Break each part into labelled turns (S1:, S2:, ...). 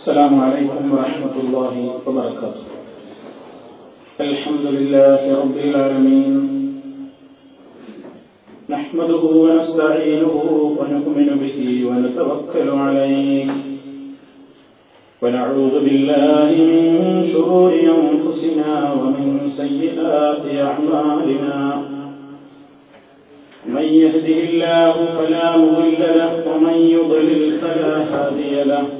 S1: السلام عليكم ورحمة الله وبركاته. الحمد لله رب العالمين. نحمده ونستعينه ونؤمن به ونتوكل عليه. ونعوذ بالله من شرور أنفسنا ومن سيئات أعمالنا. من يهده الله فلا مضل له ومن يضلل فلا هادي له.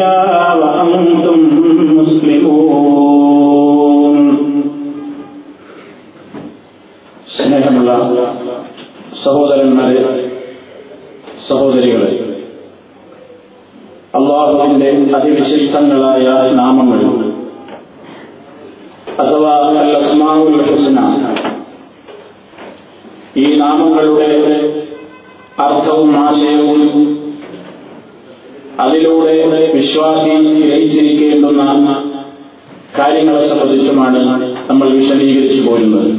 S1: إلا وأنتم مسلمون സ്നേഹമുള്ള സഹോദരന്മാരെ സഹോദരികളെ അള്ളാഹുവിന്റെ അതിവിശിഷ്ടങ്ങളായ നാമങ്ങൾ അഥവാ അൽ അസ്മാഉൽ ഹുസ്ന ഈ നാമങ്ങളുടെ അർത്ഥവും ആശയവും അതിലൂടെ വിശ്വാസി ഗ്രഹിച്ചിരിക്കേണ്ടുന്ന കാര്യങ്ങളെ സംബന്ധിച്ചുമാണ് നമ്മൾ വിശദീകരിച്ചു പോരുന്നത്.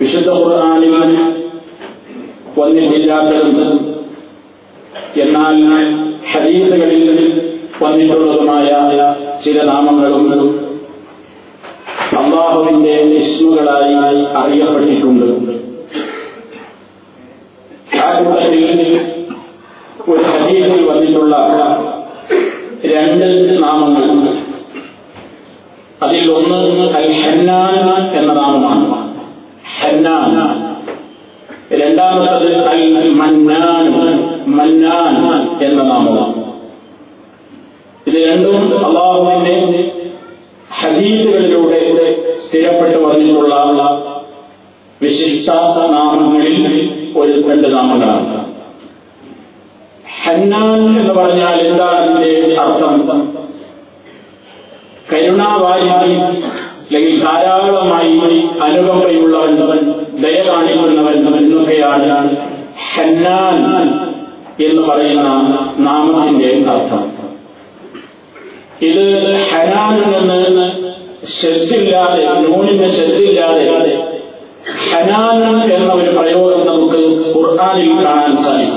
S1: വിശുദ്ധ ഖുർആാനിൽ വന്നിട്ടില്ലാത്തതും എന്നാൽ ഹദീസുകളിൽ വന്നിട്ടുള്ളതുമായ ചില നാമങ്ങളും അള്ളാഹുവിന്റെ ഇസ്മുകളായി അറിയപ്പെട്ടിട്ടുണ്ട്. ആ കൂട്ടത്തിൽ ഒരു ഹദീസിൽ വന്നിട്ടുള്ള രണ്ട് നാമങ്ങൾ. അതിൽ ഒന്ന് അൽ എന്ന നാമമാണ്. ഹന്നാൻ. രണ്ടാമത്തത് അൽ മന്നാൻ മന്നാൻ എന്ന നാമമാണ്. ഇത് രണ്ടും അള്ളാഹുവിന്റെ ഹദീസുകളിലൂടെ സ്ഥിരപ്പെട്ടു വന്നിട്ടുള്ള വിശിഷ്ട നാമങ്ങളിൽ ഒരു രണ്ട് നാമങ്ങളാണ്. ഹന്നാൻ എന്ന് പറഞ്ഞാൽ എന്താണ് അതിന്റെ അർത്ഥം? കരുണാവാരി അല്ലെങ്കിൽ ധാരാളമായി അനുകമ്പയുള്ളവൻ ദയ കാണിക്കുന്നവൻ എന്നൊക്കെയാണ് ഹന്നാൻ എന്ന് പറയുന്ന നാമത്തിന്റെ അർത്ഥം. ഇത് ഹനാനിൽ നിന്ന് ശ്രദ്ധില്ലാതെ നൂണിന്റെ ശ്രദ്ധില്ലാതെ ഹനാൻ എന്ന ഒരു പ്രയോഗം നമുക്ക് ഖുർആാനിൽ കാണാൻ സാധിക്കും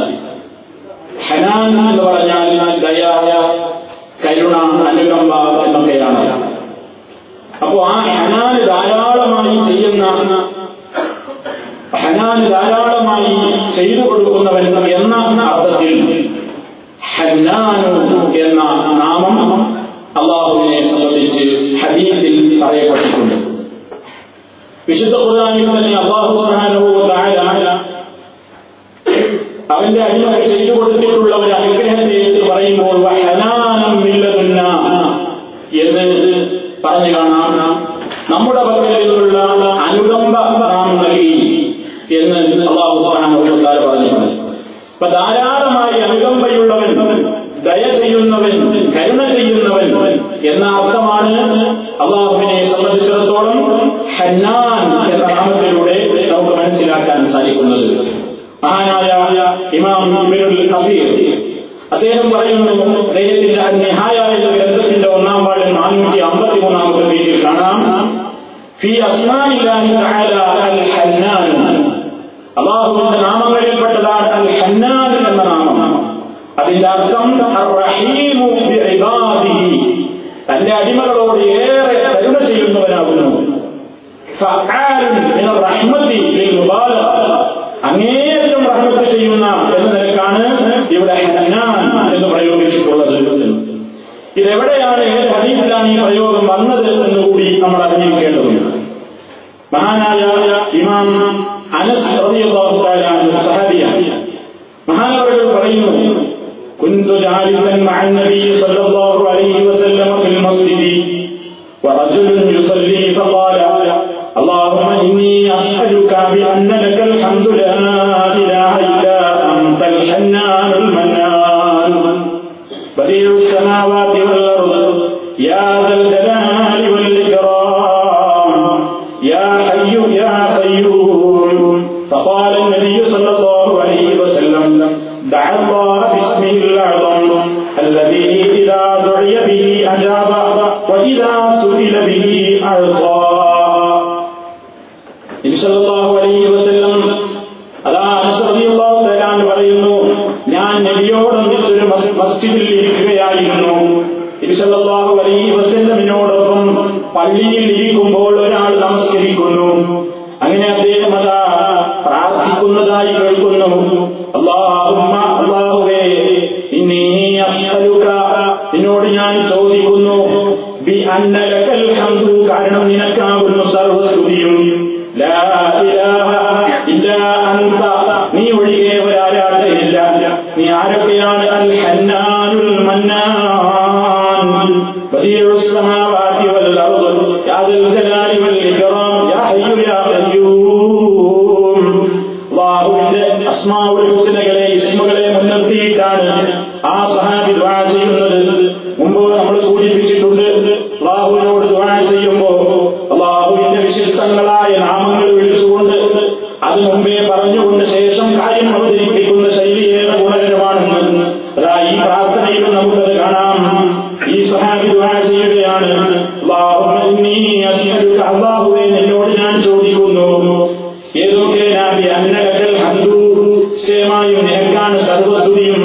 S1: നിശ്ചയമായും നിനക്കാണ് സർവസ്തുതിയും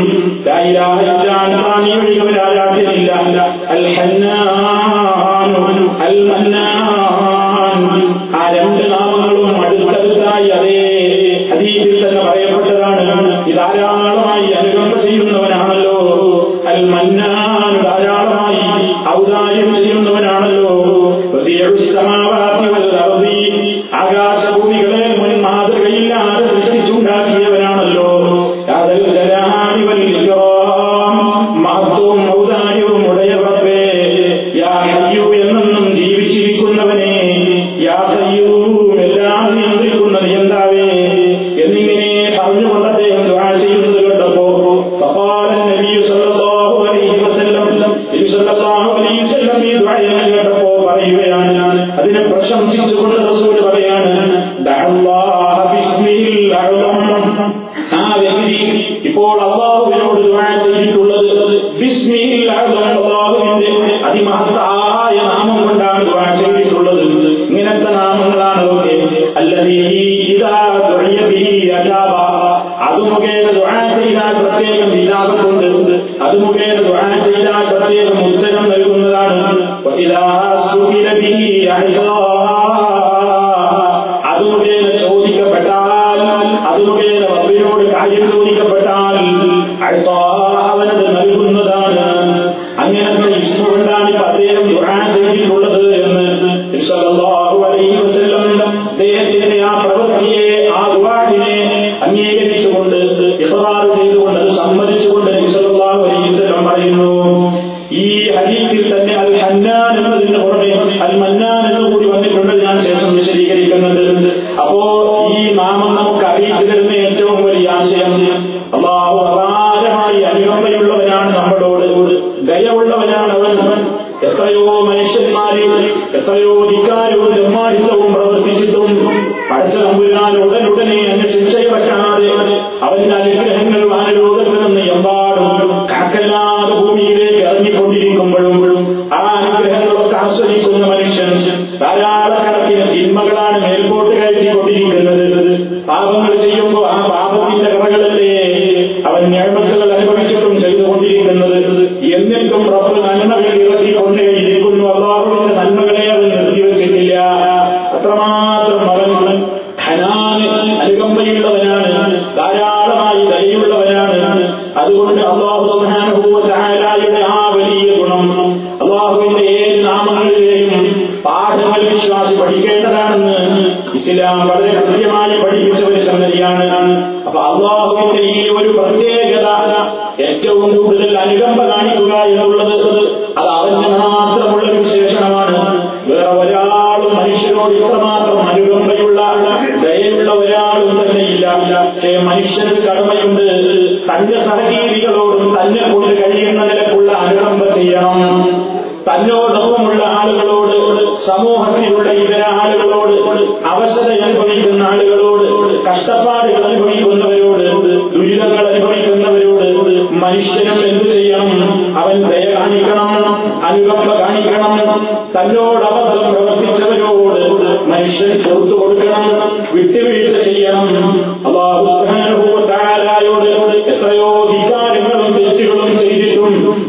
S1: ലാ അല്ല ഇല്ലാ അൻത നീ ഒഴികെ ഒരാരാധ്യനില്ല അൽ ഹന്നാൻ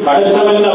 S1: Pa da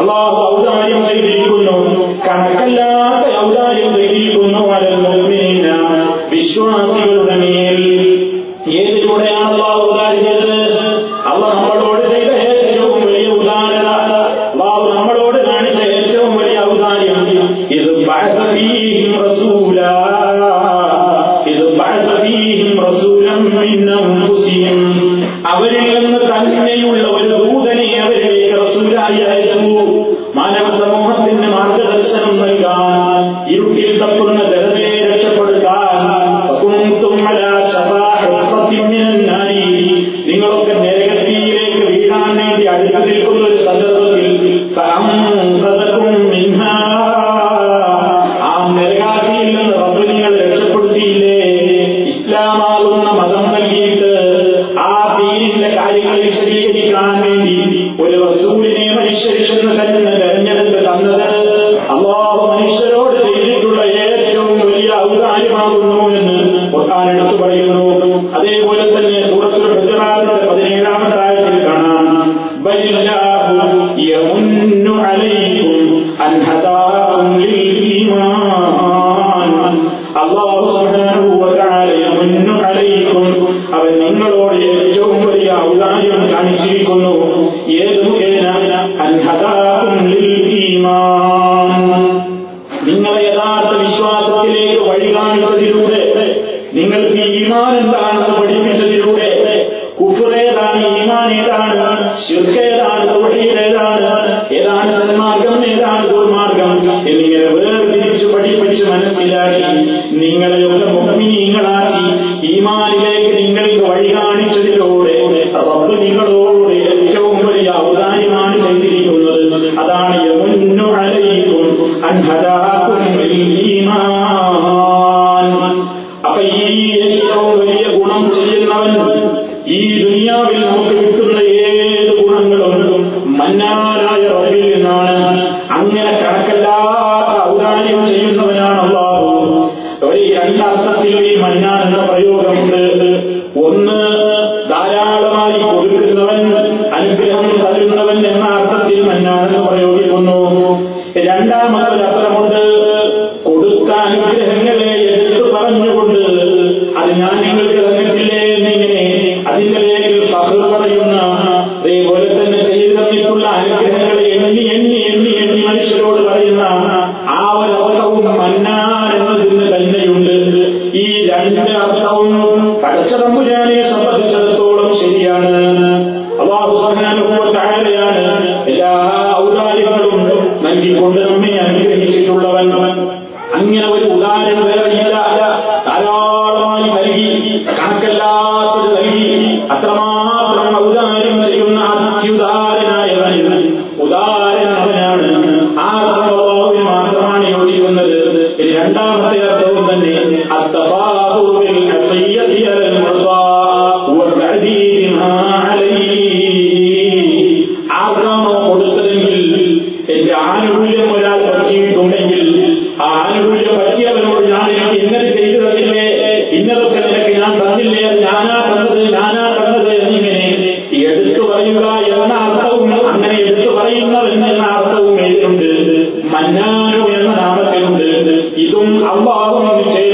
S1: அல்லாஹு ചെയ്യുന്നു ഇതും അള്ളാഹും ചേരുന്നു ഇത്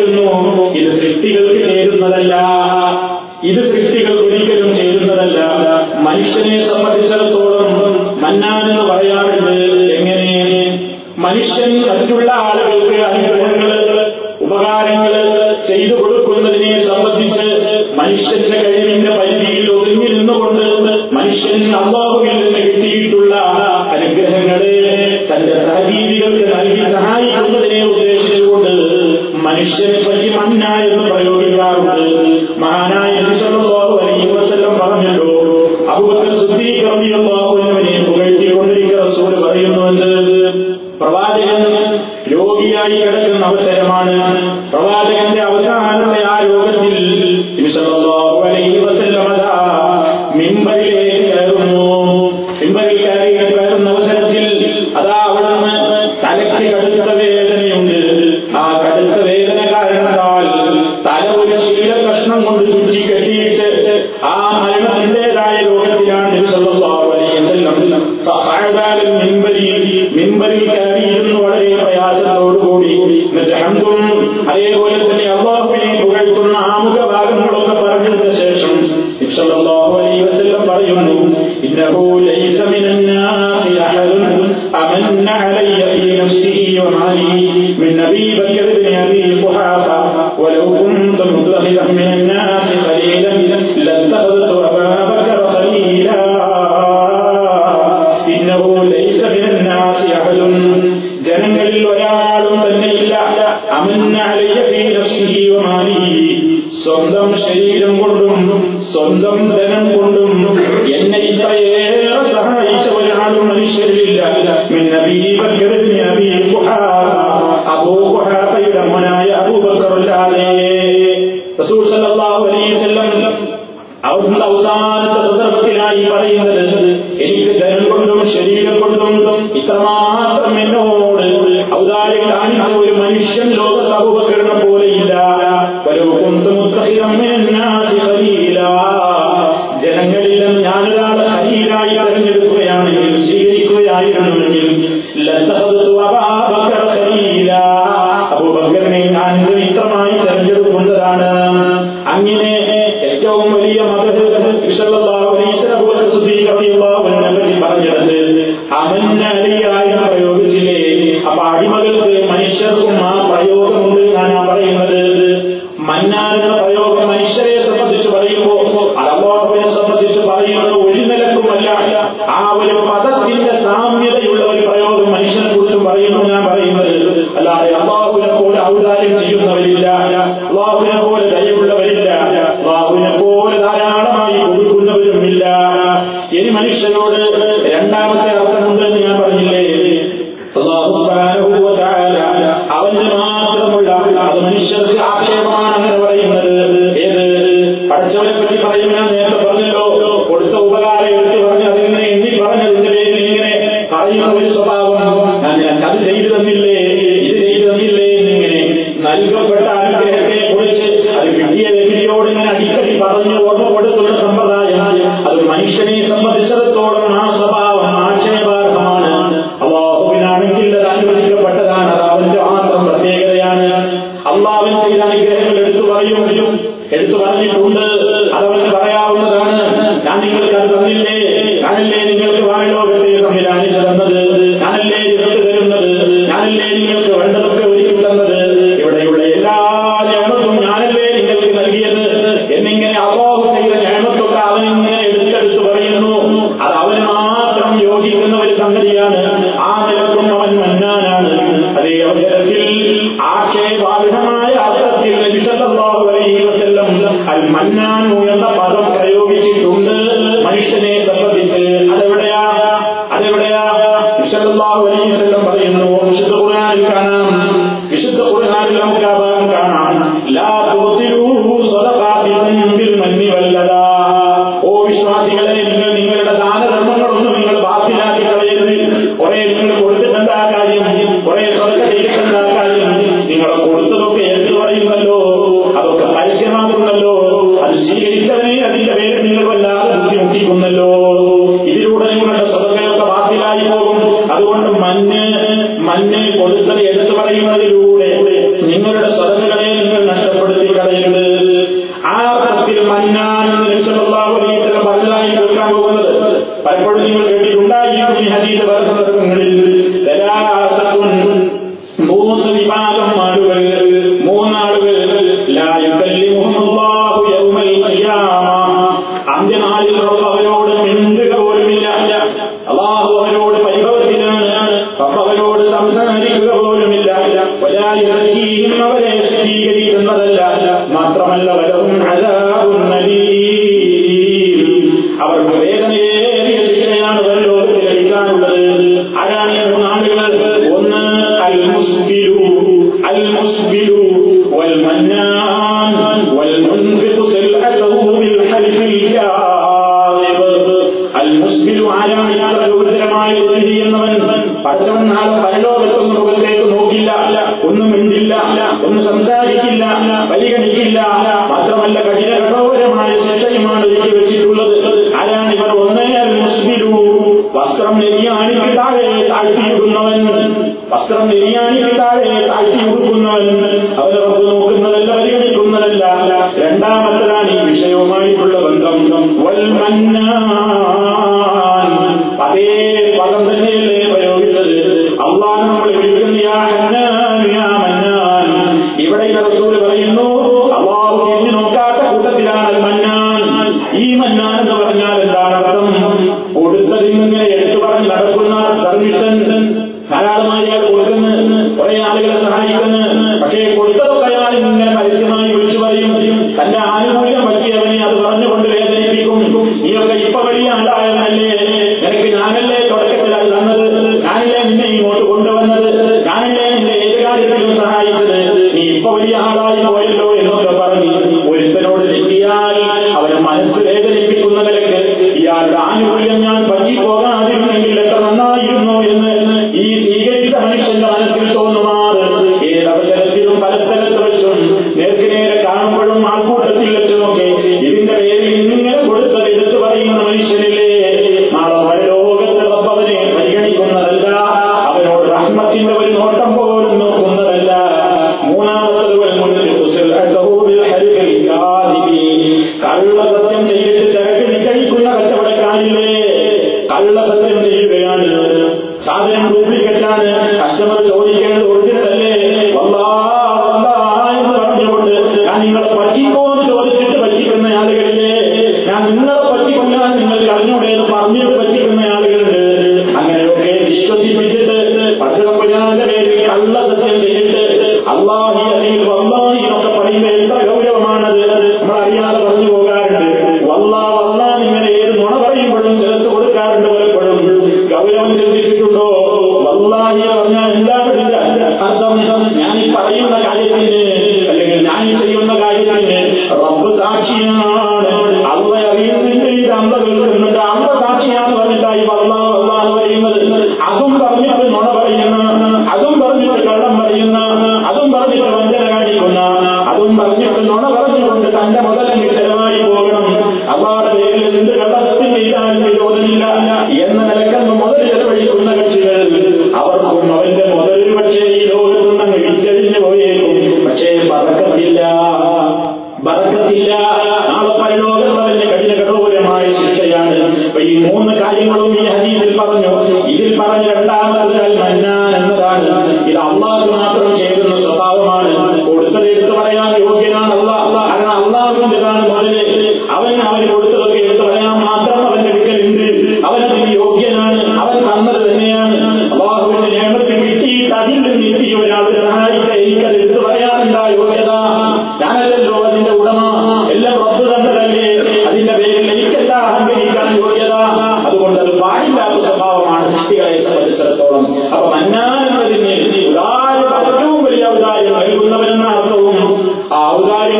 S1: അള്ളാവിൻ ചെയ്ത അനുഗ്രഹങ്ങൾ എടുത്തു പറയും. എടുത്തു പറഞ്ഞിട്ടുണ്ട്. അതവന് പറയാവുന്നതാണ്. ഞാൻ നിങ്ങൾക്ക് അത്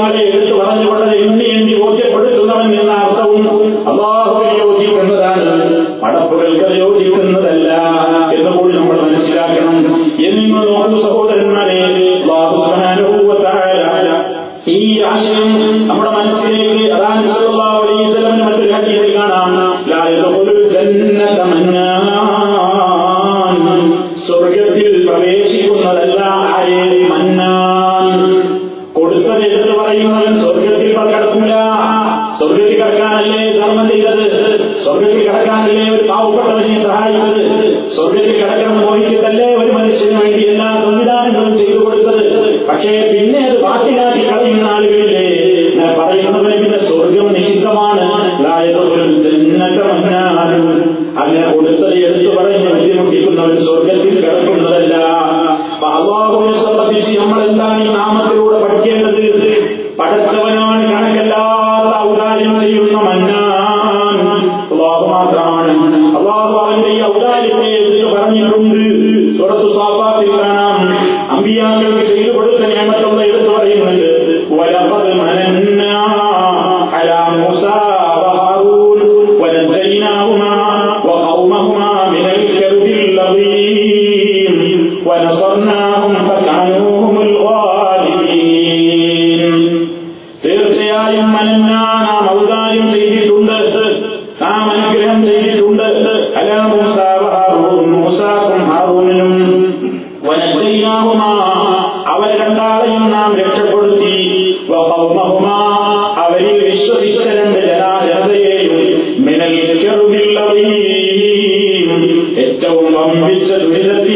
S1: Allah ne je التوبة من الذي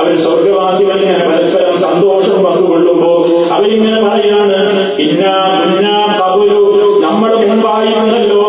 S1: അവർ സ്വർഗവാസികളിങ്ങനെ പരസ്പരം സന്തോഷം പങ്കുകൊള്ളുമ്പോ അവരിങ്ങനെ പറയാണ് ഇന്ന മുന്ന കബുരു നമ്മൾ മുൻപായിരുന്നല്ലോ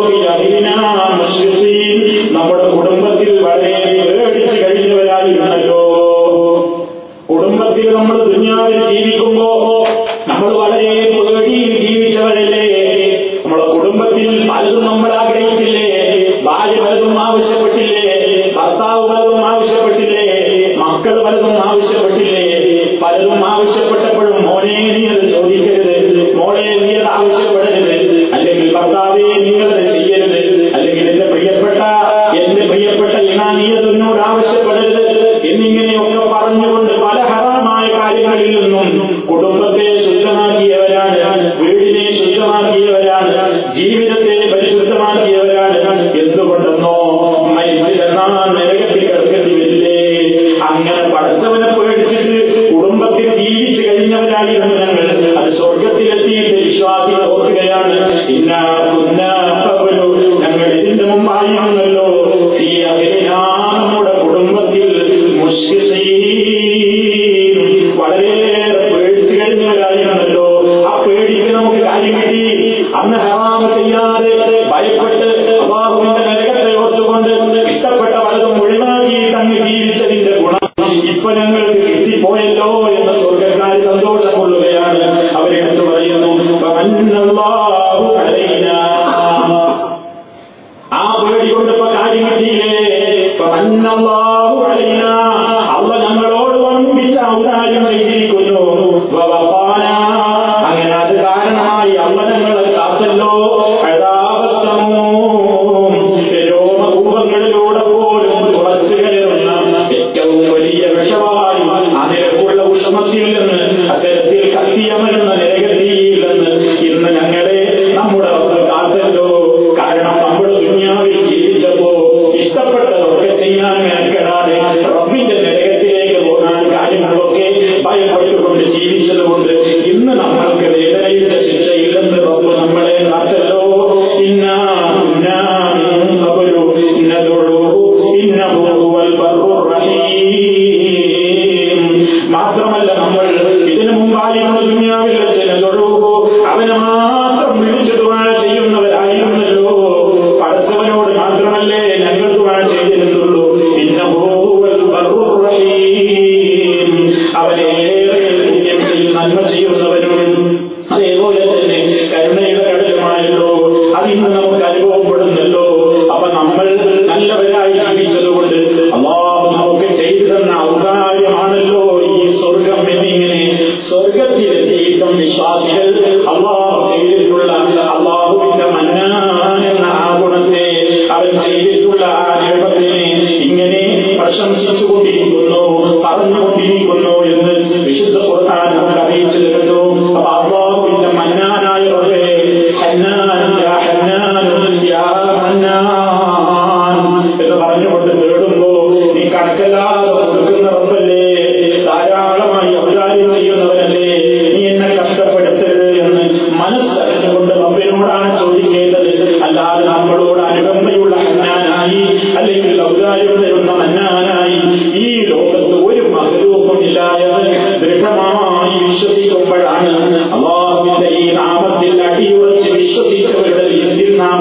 S1: വിശ്വസിക്കുമ്പോഴാണ് അള്ളാഹുവിന്റെ ഈ നാമത്തിൽ അടിയുറച്ച് വിശ്വസിച്ചവരുടെ ലിസ്റ്റിൽ നാം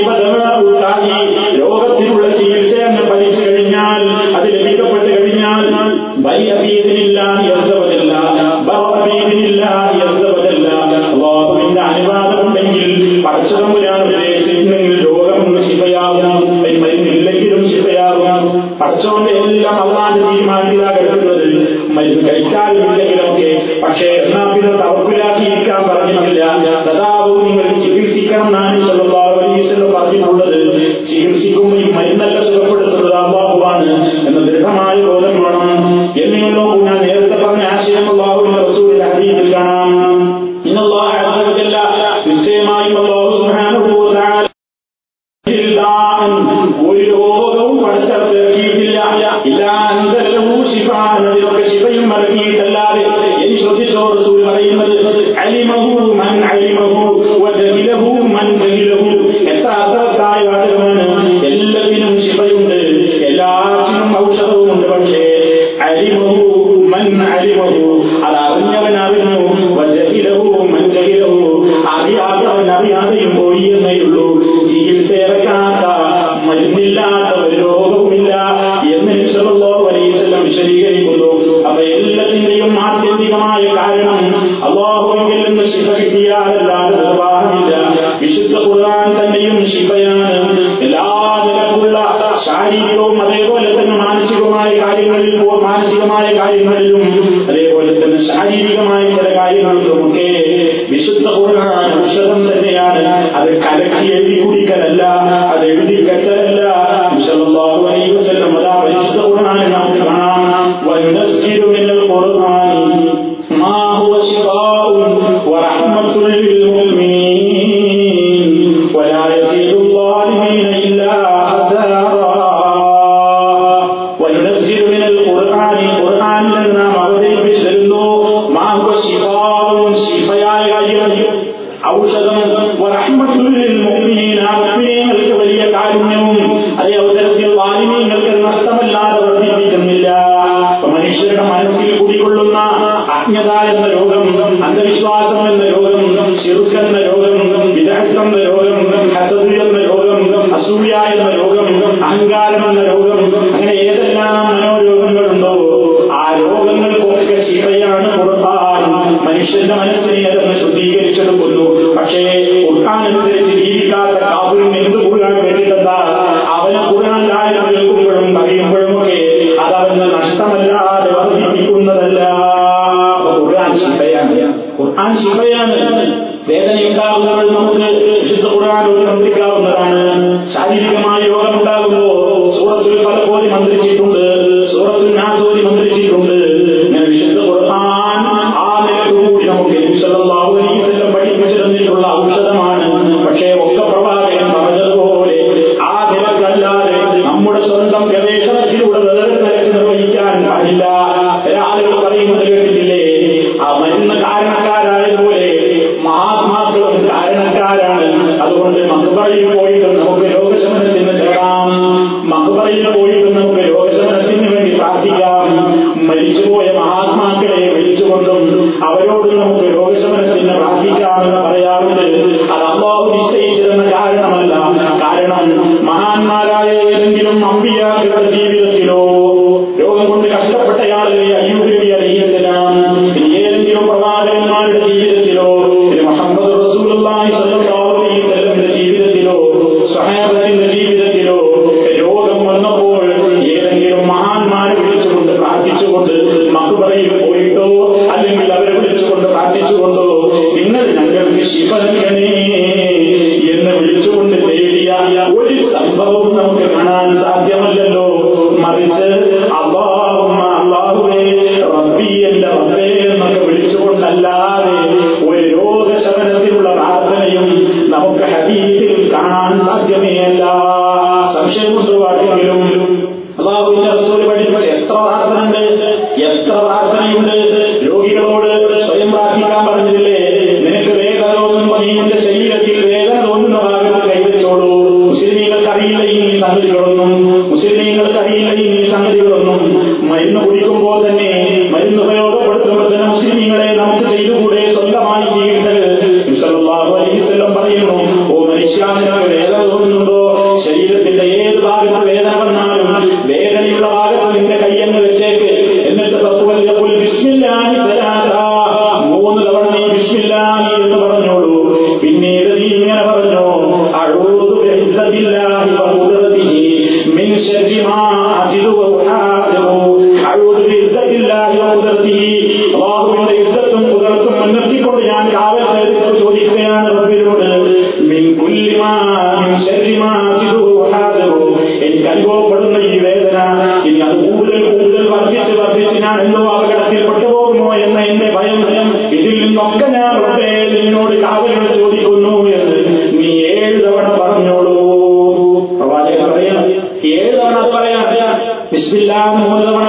S1: iba hangi yerlere diyebilir കാവലിനോട് ചോദിക്കുന്നു എന്ന് നീ ഏഴ് തവണ പറഞ്ഞോളൂ. പ്രവാചകൻ പറയാം ഏഴ് തവണ പറയാ. പറയാം മൂന്ന് തവണ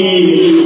S1: believe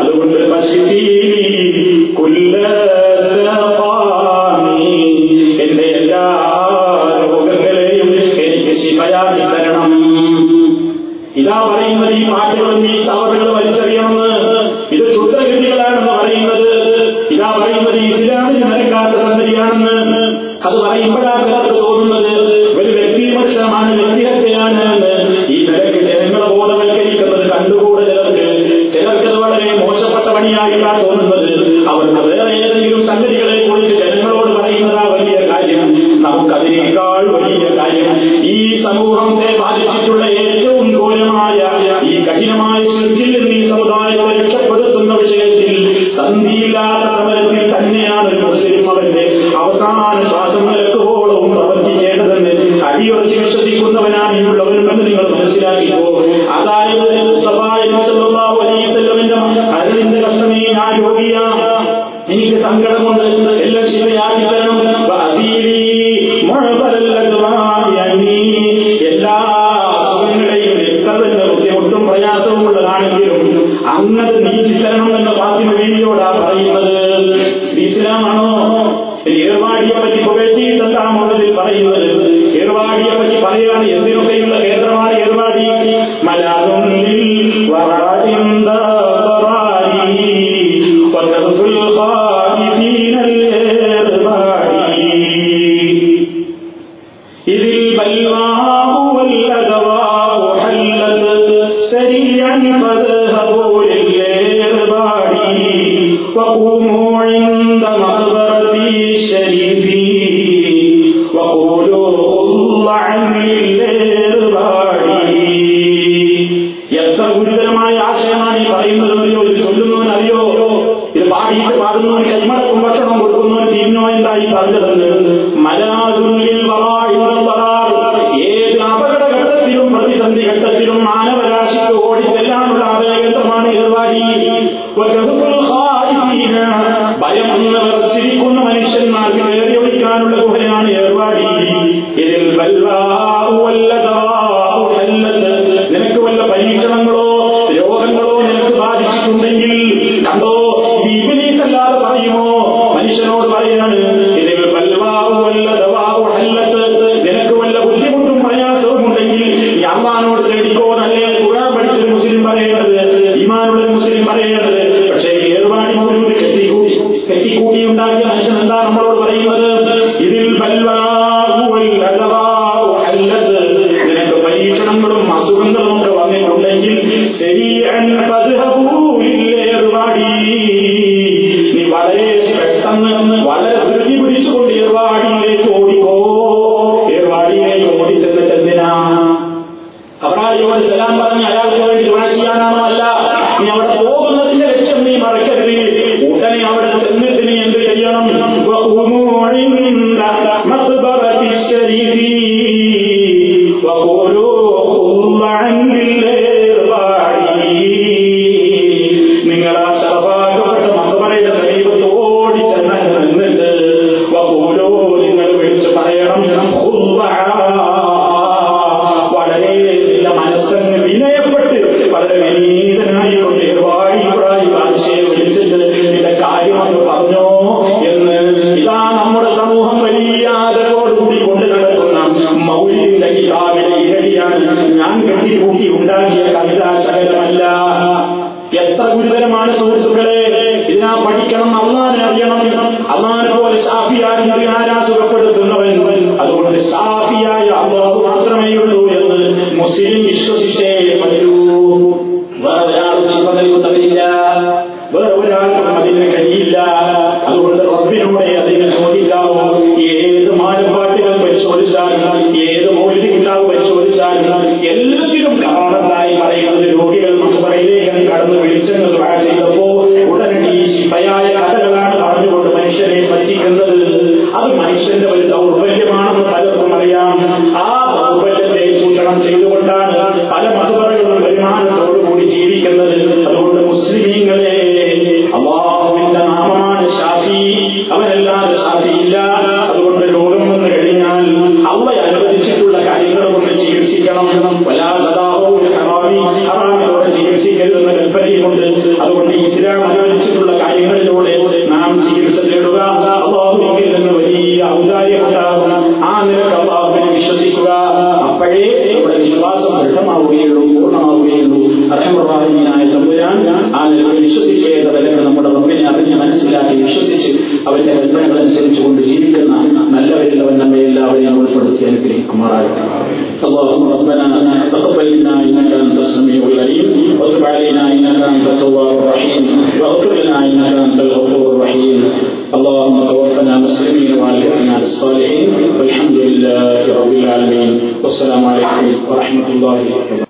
S1: me